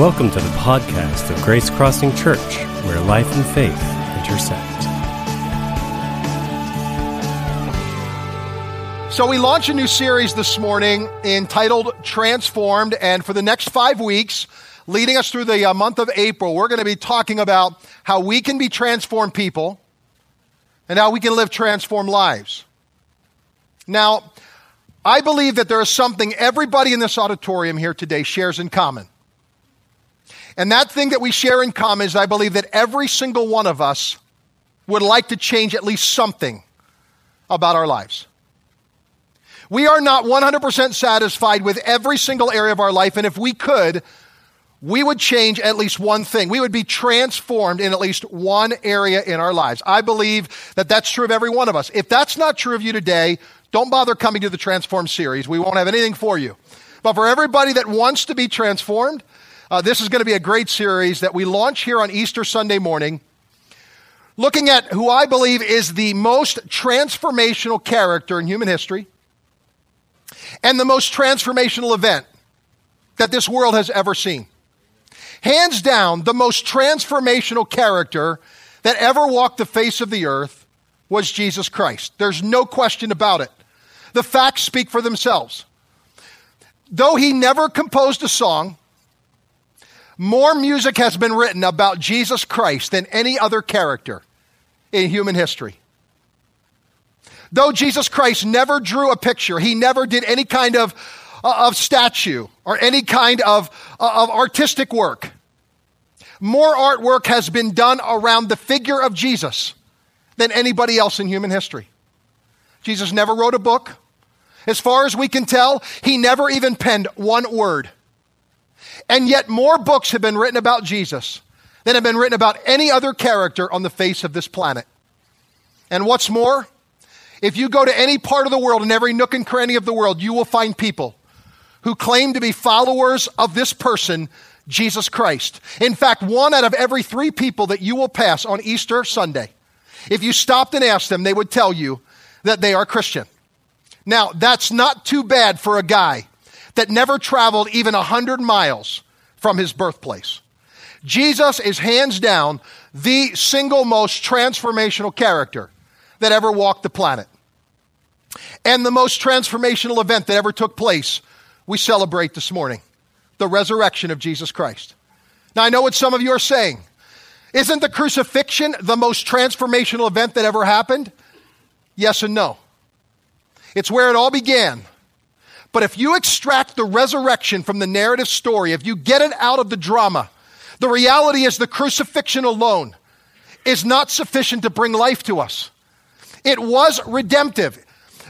Welcome to the podcast of Grace Crossing Church, where life and faith intersect. So, we launch a new series this morning entitled Transformed, and for the next five weeks, leading us through the uh, month of April, we're going to be talking about how we can be transformed people and how we can live transformed lives. Now, I believe that there is something everybody in this auditorium here today shares in common. And that thing that we share in common is I believe that every single one of us would like to change at least something about our lives. We are not 100% satisfied with every single area of our life, and if we could, we would change at least one thing. We would be transformed in at least one area in our lives. I believe that that's true of every one of us. If that's not true of you today, don't bother coming to the Transform series. We won't have anything for you. But for everybody that wants to be transformed, uh, this is going to be a great series that we launch here on Easter Sunday morning, looking at who I believe is the most transformational character in human history and the most transformational event that this world has ever seen. Hands down, the most transformational character that ever walked the face of the earth was Jesus Christ. There's no question about it. The facts speak for themselves. Though he never composed a song, more music has been written about Jesus Christ than any other character in human history. Though Jesus Christ never drew a picture, he never did any kind of, uh, of statue or any kind of, uh, of artistic work. More artwork has been done around the figure of Jesus than anybody else in human history. Jesus never wrote a book. As far as we can tell, he never even penned one word. And yet, more books have been written about Jesus than have been written about any other character on the face of this planet. And what's more, if you go to any part of the world, in every nook and cranny of the world, you will find people who claim to be followers of this person, Jesus Christ. In fact, one out of every three people that you will pass on Easter Sunday, if you stopped and asked them, they would tell you that they are Christian. Now, that's not too bad for a guy that never traveled even 100 miles from his birthplace. Jesus is hands down the single most transformational character that ever walked the planet. And the most transformational event that ever took place, we celebrate this morning the resurrection of Jesus Christ. Now, I know what some of you are saying. Isn't the crucifixion the most transformational event that ever happened? Yes and no. It's where it all began. But if you extract the resurrection from the narrative story, if you get it out of the drama, the reality is the crucifixion alone is not sufficient to bring life to us. It was redemptive,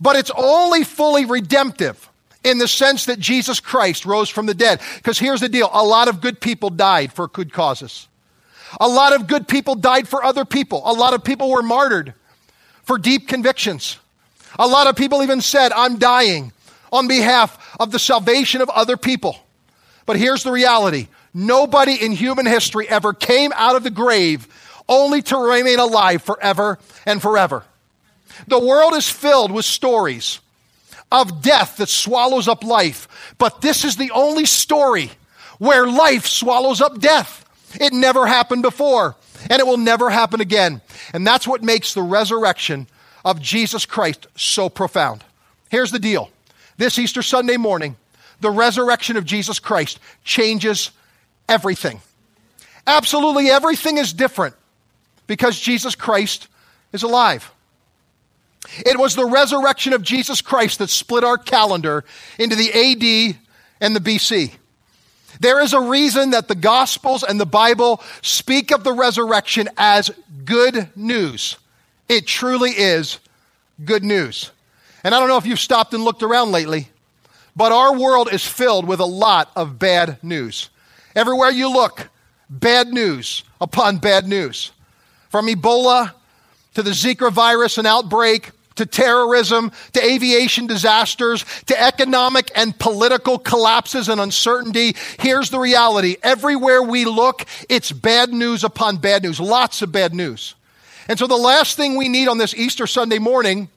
but it's only fully redemptive in the sense that Jesus Christ rose from the dead. Because here's the deal a lot of good people died for good causes. A lot of good people died for other people. A lot of people were martyred for deep convictions. A lot of people even said, I'm dying on behalf of the salvation of other people. But here's the reality nobody in human history ever came out of the grave only to remain alive forever and forever. The world is filled with stories of death that swallows up life, but this is the only story where life swallows up death. It never happened before, and it will never happen again. And that's what makes the resurrection of Jesus Christ so profound. Here's the deal this Easter Sunday morning, the resurrection of Jesus Christ changes everything. Absolutely everything is different because Jesus Christ is alive. It was the resurrection of Jesus Christ that split our calendar into the AD and the BC. There is a reason that the Gospels and the Bible speak of the resurrection as good news. It truly is good news. And I don't know if you've stopped and looked around lately, but our world is filled with a lot of bad news. Everywhere you look, bad news upon bad news. From Ebola to the Zika virus and outbreak, to terrorism, to aviation disasters, to economic and political collapses and uncertainty. Here's the reality. Everywhere we look, it's bad news upon bad news. Lots of bad news. And so the last thing we need on this Easter Sunday morning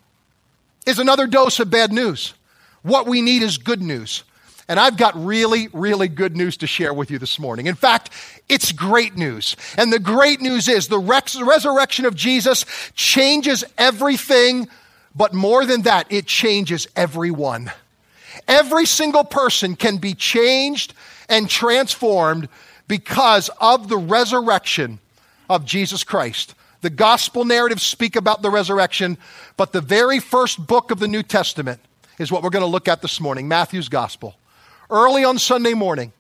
is another dose of bad news. What we need is good news. And I've got really, really good news to share with you this morning. In fact, it's great news. And the great news is the resurrection of Jesus changes everything, but more than that, it changes everyone. Every single person can be changed and transformed because of the resurrection of Jesus Christ. The gospel narratives speak about the resurrection, but the very first book of the New Testament is what we're going to look at this morning Matthew's gospel. Early on Sunday morning,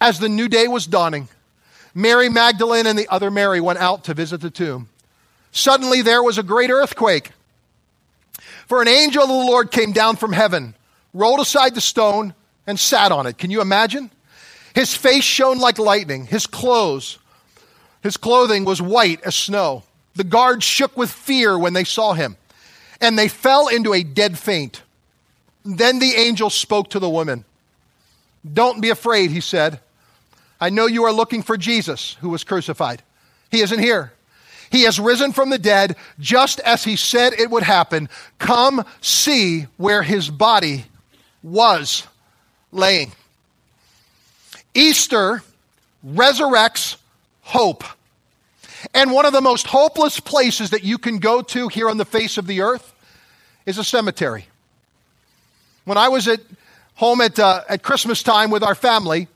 as the new day was dawning, Mary Magdalene and the other Mary went out to visit the tomb. Suddenly there was a great earthquake. For an angel of the Lord came down from heaven, rolled aside the stone, and sat on it. Can you imagine? His face shone like lightning, his clothes, his clothing was white as snow. The guards shook with fear when they saw him, and they fell into a dead faint. Then the angel spoke to the woman. Don't be afraid, he said. I know you are looking for Jesus who was crucified. He isn't here. He has risen from the dead, just as he said it would happen. Come see where his body was laying. Easter resurrects hope. And one of the most hopeless places that you can go to here on the face of the earth is a cemetery. When I was at home at, uh, at Christmas time with our family,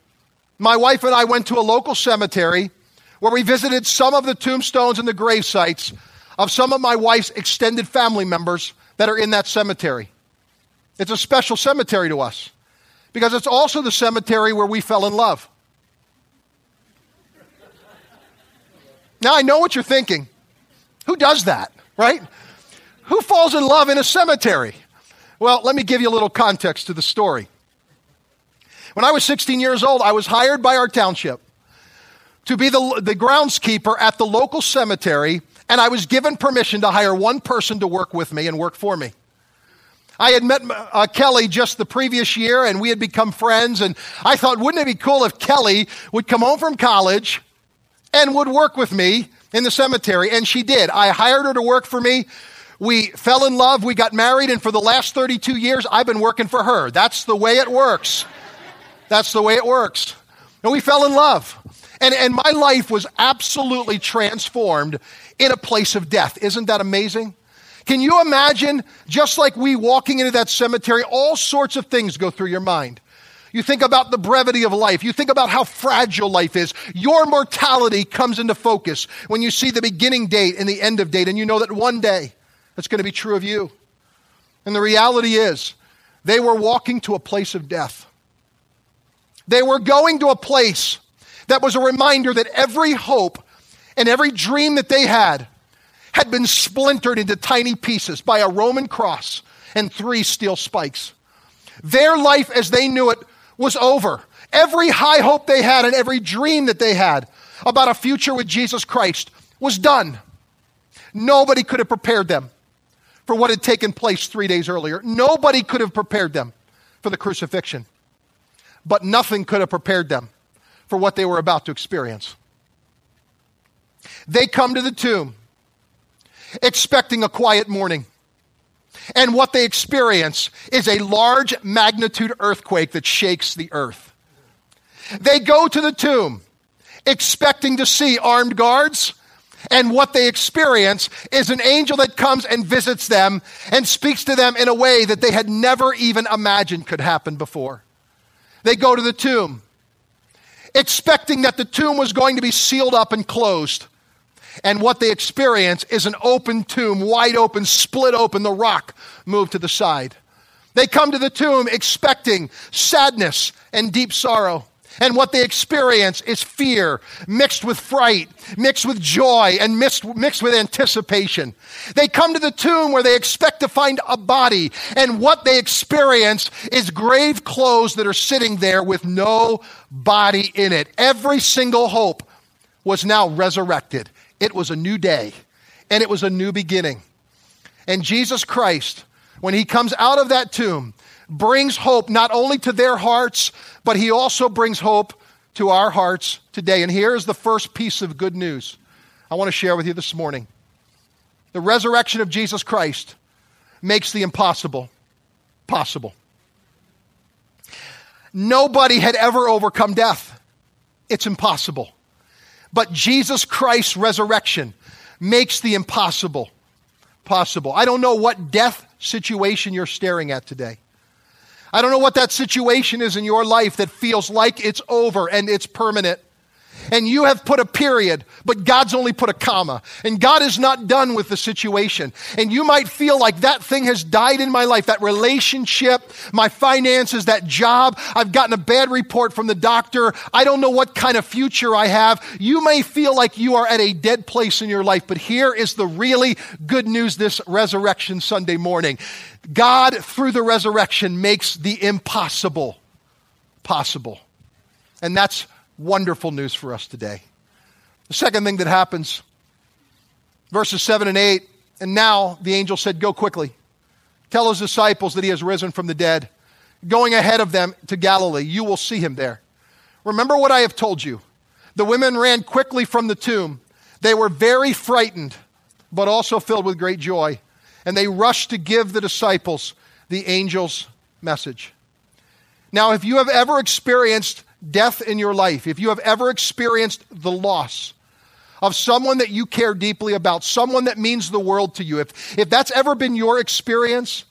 my wife and I went to a local cemetery where we visited some of the tombstones and the grave sites of some of my wife's extended family members that are in that cemetery. It's a special cemetery to us because it's also the cemetery where we fell in love. Now, I know what you're thinking. Who does that, right? Who falls in love in a cemetery? Well, let me give you a little context to the story. When I was 16 years old, I was hired by our township to be the, the groundskeeper at the local cemetery, and I was given permission to hire one person to work with me and work for me. I had met uh, Kelly just the previous year, and we had become friends, and I thought, wouldn't it be cool if Kelly would come home from college and would work with me in the cemetery? And she did. I hired her to work for me. We fell in love, we got married, and for the last 32 years, I've been working for her. That's the way it works. That's the way it works. And we fell in love. And, and my life was absolutely transformed in a place of death. Isn't that amazing? Can you imagine, just like we walking into that cemetery, all sorts of things go through your mind. You think about the brevity of life. You think about how fragile life is. Your mortality comes into focus when you see the beginning date and the end of date, and you know that one day that's going to be true of you. And the reality is, they were walking to a place of death. They were going to a place that was a reminder that every hope and every dream that they had had been splintered into tiny pieces by a Roman cross and three steel spikes. Their life as they knew it was over. Every high hope they had and every dream that they had about a future with Jesus Christ was done. Nobody could have prepared them for what had taken place three days earlier. Nobody could have prepared them for the crucifixion but nothing could have prepared them for what they were about to experience. They come to the tomb expecting a quiet morning. And what they experience is a large magnitude earthquake that shakes the earth. They go to the tomb expecting to see armed guards, and what they experience is an angel that comes and visits them and speaks to them in a way that they had never even imagined could happen before. They go to the tomb, expecting that the tomb was going to be sealed up and closed. And what they experience is an open tomb, wide open, split open, the rock moved to the side. They come to the tomb expecting sadness and deep sorrow. And what they experience is fear mixed with fright, mixed with joy, and mixed, mixed with anticipation. They come to the tomb where they expect to find a body, and what they experience is grave clothes that are sitting there with no body in it. Every single hope was now resurrected. It was a new day, and it was a new beginning. And Jesus Christ, when he comes out of that tomb, brings hope not only to their hearts, but he also brings hope to our hearts today. And here is the first piece of good news I want to share with you this morning. The resurrection of Jesus Christ makes the impossible possible. Nobody had ever overcome death. It's impossible. But Jesus Christ's resurrection makes the impossible possible. I don't know what death situation you're staring at today. I don't know what that situation is in your life that feels like it's over and it's permanent and you have put a period, but God's only put a comma. And God is not done with the situation. And you might feel like that thing has died in my life, that relationship, my finances, that job. I've gotten a bad report from the doctor. I don't know what kind of future I have. You may feel like you are at a dead place in your life, but here is the really good news this resurrection Sunday morning. God, through the resurrection, makes the impossible possible. And that's wonderful news for us today. The second thing that happens, verses 7 and 8, and now the angel said, Go quickly. Tell his disciples that he has risen from the dead. Going ahead of them to Galilee, you will see him there. Remember what I have told you. The women ran quickly from the tomb. They were very frightened, but also filled with great joy. And they rushed to give the disciples the angel's message. Now, if you have ever experienced death in your life, if you have ever experienced the loss of someone that you care deeply about, someone that means the world to you, if, if that's ever been your experience,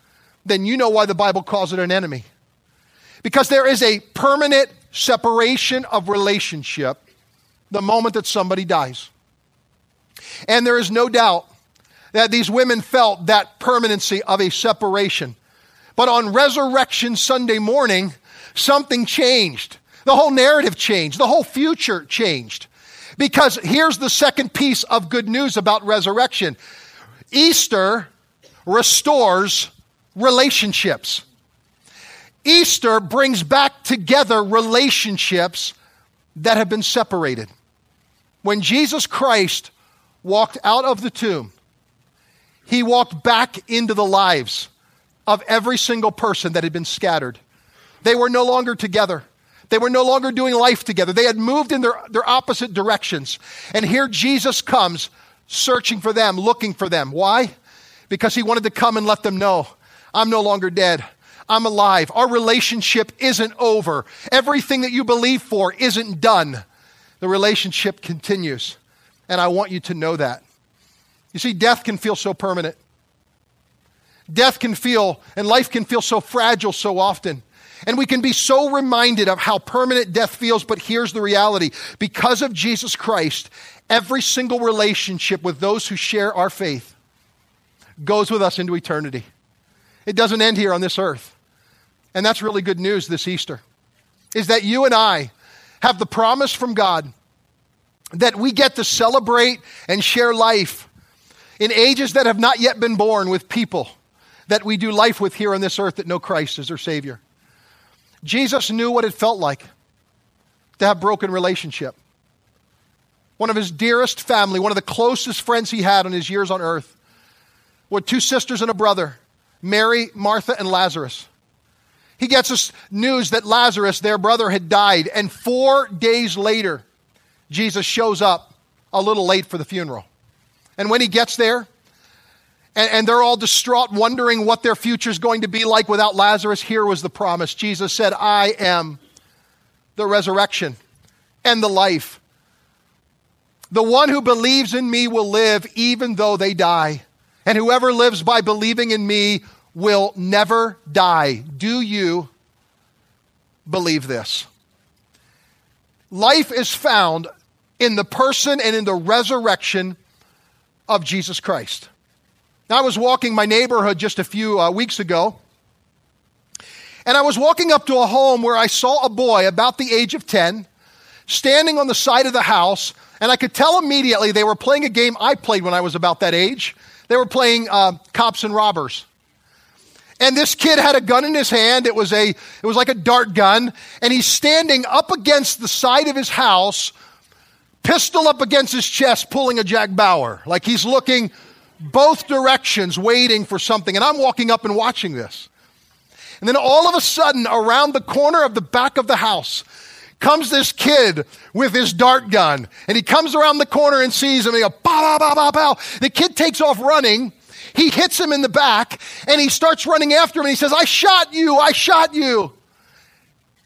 then you know why the Bible calls it an enemy. Because there is a permanent separation of relationship the moment that somebody dies. And there is no doubt that these women felt that permanency of a separation. But on Resurrection Sunday morning, something changed. The whole narrative changed. The whole future changed. Because here's the second piece of good news about resurrection Easter restores relationships. Easter brings back together relationships that have been separated. When Jesus Christ walked out of the tomb, he walked back into the lives of every single person that had been scattered. They were no longer together. They were no longer doing life together. They had moved in their, their opposite directions. And here Jesus comes searching for them, looking for them. Why? Because he wanted to come and let them know I'm no longer dead. I'm alive. Our relationship isn't over. Everything that you believe for isn't done. The relationship continues. And I want you to know that. You see, death can feel so permanent. Death can feel, and life can feel so fragile so often. And we can be so reminded of how permanent death feels, but here's the reality. Because of Jesus Christ, every single relationship with those who share our faith goes with us into eternity. It doesn't end here on this earth. And that's really good news this Easter. Is that you and I have the promise from God that we get to celebrate and share life in ages that have not yet been born with people that we do life with here on this earth that know Christ as their Savior. Jesus knew what it felt like to have broken relationship. One of his dearest family, one of the closest friends he had in his years on earth, with two sisters and a brother, Mary, Martha, and Lazarus. He gets us news that Lazarus, their brother, had died, and four days later, Jesus shows up a little late for the funeral. And when he gets there, and, and they're all distraught, wondering what their future is going to be like without Lazarus. Here was the promise Jesus said, I am the resurrection and the life. The one who believes in me will live even though they die. And whoever lives by believing in me will never die. Do you believe this? Life is found in the person and in the resurrection of Jesus Christ. I was walking my neighborhood just a few uh, weeks ago, and I was walking up to a home where I saw a boy about the age of 10 standing on the side of the house, and I could tell immediately they were playing a game I played when I was about that age. They were playing uh, cops and robbers. And this kid had a gun in his hand. It was, a, it was like a dart gun. And he's standing up against the side of his house, pistol up against his chest, pulling a Jack Bauer. Like he's looking both directions waiting for something. And I'm walking up and watching this. And then all of a sudden, around the corner of the back of the house, comes this kid with his dart gun. And he comes around the corner and sees him and he goes, bow, bow, bow, bow, bow. The kid takes off running. He hits him in the back and he starts running after him and he says, I shot you, I shot you.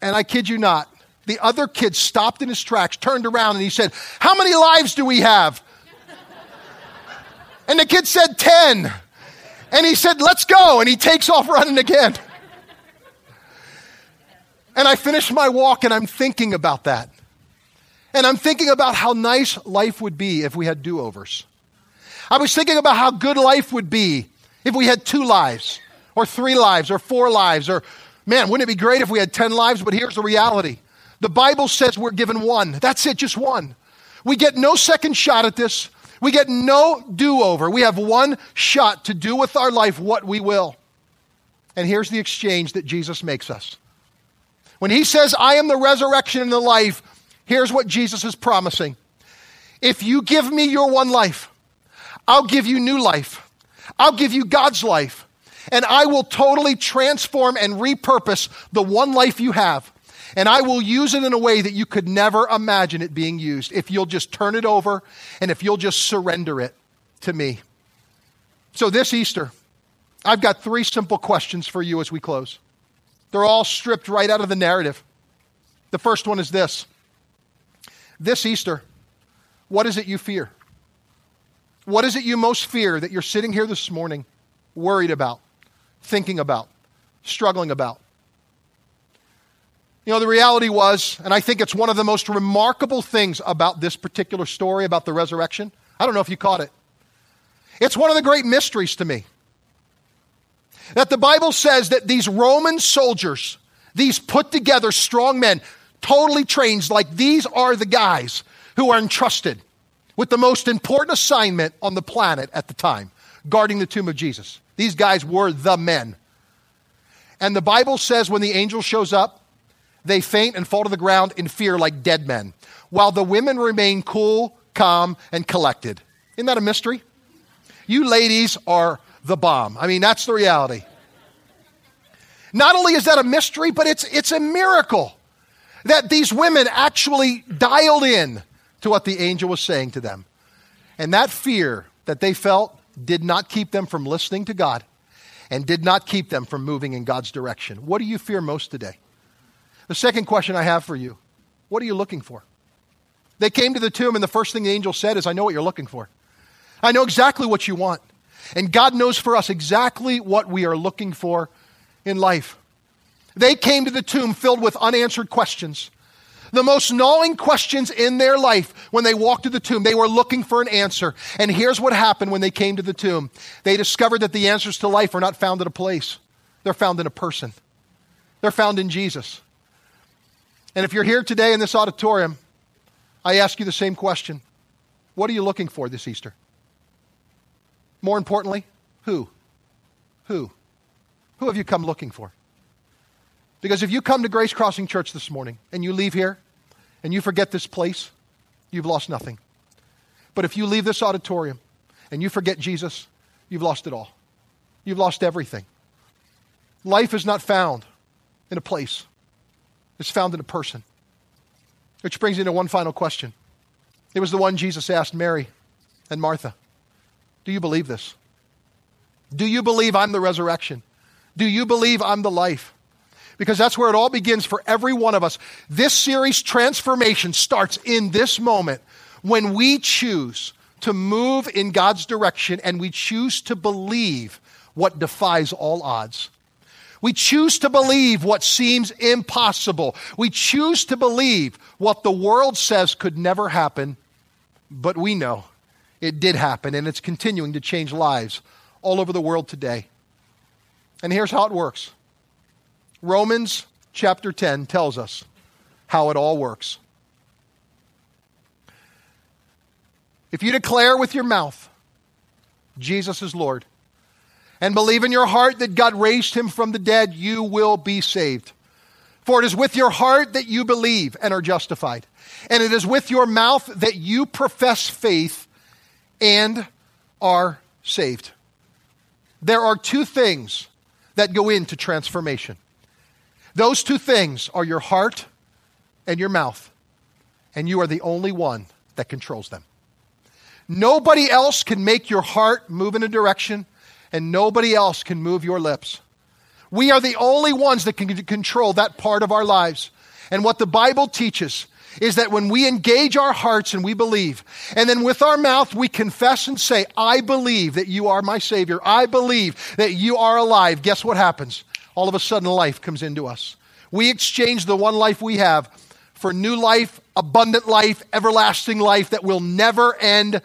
And I kid you not, the other kid stopped in his tracks, turned around, and he said, How many lives do we have? And the kid said, 10. And he said, Let's go. And he takes off running again. And I finish my walk and I'm thinking about that. And I'm thinking about how nice life would be if we had do overs. I was thinking about how good life would be if we had two lives, or three lives, or four lives, or man, wouldn't it be great if we had 10 lives? But here's the reality the Bible says we're given one. That's it, just one. We get no second shot at this. We get no do over. We have one shot to do with our life what we will. And here's the exchange that Jesus makes us. When he says, I am the resurrection and the life, here's what Jesus is promising. If you give me your one life, I'll give you new life. I'll give you God's life. And I will totally transform and repurpose the one life you have. And I will use it in a way that you could never imagine it being used if you'll just turn it over and if you'll just surrender it to me. So, this Easter, I've got three simple questions for you as we close. They're all stripped right out of the narrative. The first one is this This Easter, what is it you fear? What is it you most fear that you're sitting here this morning worried about, thinking about, struggling about? You know, the reality was, and I think it's one of the most remarkable things about this particular story about the resurrection. I don't know if you caught it. It's one of the great mysteries to me. That the Bible says that these Roman soldiers, these put together strong men, totally trained, like these are the guys who are entrusted with the most important assignment on the planet at the time guarding the tomb of Jesus. These guys were the men. And the Bible says when the angel shows up, they faint and fall to the ground in fear like dead men, while the women remain cool, calm, and collected. Isn't that a mystery? You ladies are the bomb. I mean, that's the reality. Not only is that a mystery, but it's, it's a miracle that these women actually dialed in to what the angel was saying to them. And that fear that they felt did not keep them from listening to God and did not keep them from moving in God's direction. What do you fear most today? The second question I have for you what are you looking for? They came to the tomb, and the first thing the angel said is, I know what you're looking for. I know exactly what you want. And God knows for us exactly what we are looking for in life. They came to the tomb filled with unanswered questions. The most gnawing questions in their life when they walked to the tomb, they were looking for an answer. And here's what happened when they came to the tomb they discovered that the answers to life are not found in a place, they're found in a person, they're found in Jesus. And if you're here today in this auditorium, I ask you the same question What are you looking for this Easter? More importantly, who? Who? Who have you come looking for? Because if you come to Grace Crossing Church this morning and you leave here and you forget this place, you've lost nothing. But if you leave this auditorium and you forget Jesus, you've lost it all. You've lost everything. Life is not found in a place, it's found in a person. Which brings me to one final question. It was the one Jesus asked Mary and Martha Do you believe this? Do you believe I'm the resurrection? Do you believe I'm the life? Because that's where it all begins for every one of us. This series, Transformation, starts in this moment when we choose to move in God's direction and we choose to believe what defies all odds. We choose to believe what seems impossible. We choose to believe what the world says could never happen, but we know it did happen and it's continuing to change lives all over the world today. And here's how it works Romans chapter 10 tells us how it all works. If you declare with your mouth, Jesus is Lord, and believe in your heart that God raised him from the dead, you will be saved. For it is with your heart that you believe and are justified, and it is with your mouth that you profess faith and are saved. There are two things that go into transformation. Those two things are your heart and your mouth, and you are the only one that controls them. Nobody else can make your heart move in a direction and nobody else can move your lips. We are the only ones that can control that part of our lives. And what the Bible teaches is that when we engage our hearts and we believe, and then with our mouth we confess and say, I believe that you are my Savior, I believe that you are alive, guess what happens? All of a sudden, life comes into us. We exchange the one life we have for new life, abundant life, everlasting life that will never end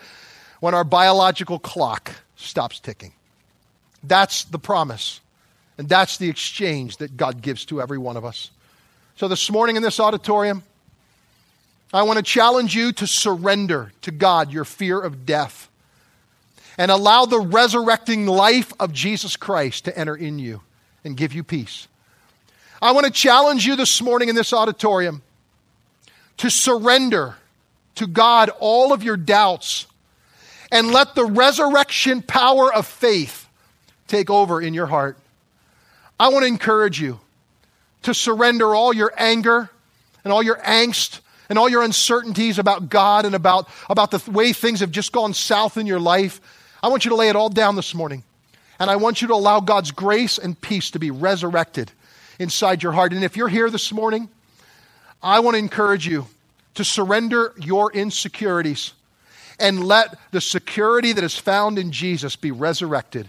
when our biological clock stops ticking. That's the promise. And that's the exchange that God gives to every one of us. So, this morning in this auditorium, I want to challenge you to surrender to God your fear of death and allow the resurrecting life of Jesus Christ to enter in you and give you peace. I want to challenge you this morning in this auditorium to surrender to God all of your doubts and let the resurrection power of faith take over in your heart. I want to encourage you to surrender all your anger and all your angst and all your uncertainties about God and about, about the way things have just gone south in your life, I want you to lay it all down this morning. And I want you to allow God's grace and peace to be resurrected inside your heart. And if you're here this morning, I want to encourage you to surrender your insecurities and let the security that is found in Jesus be resurrected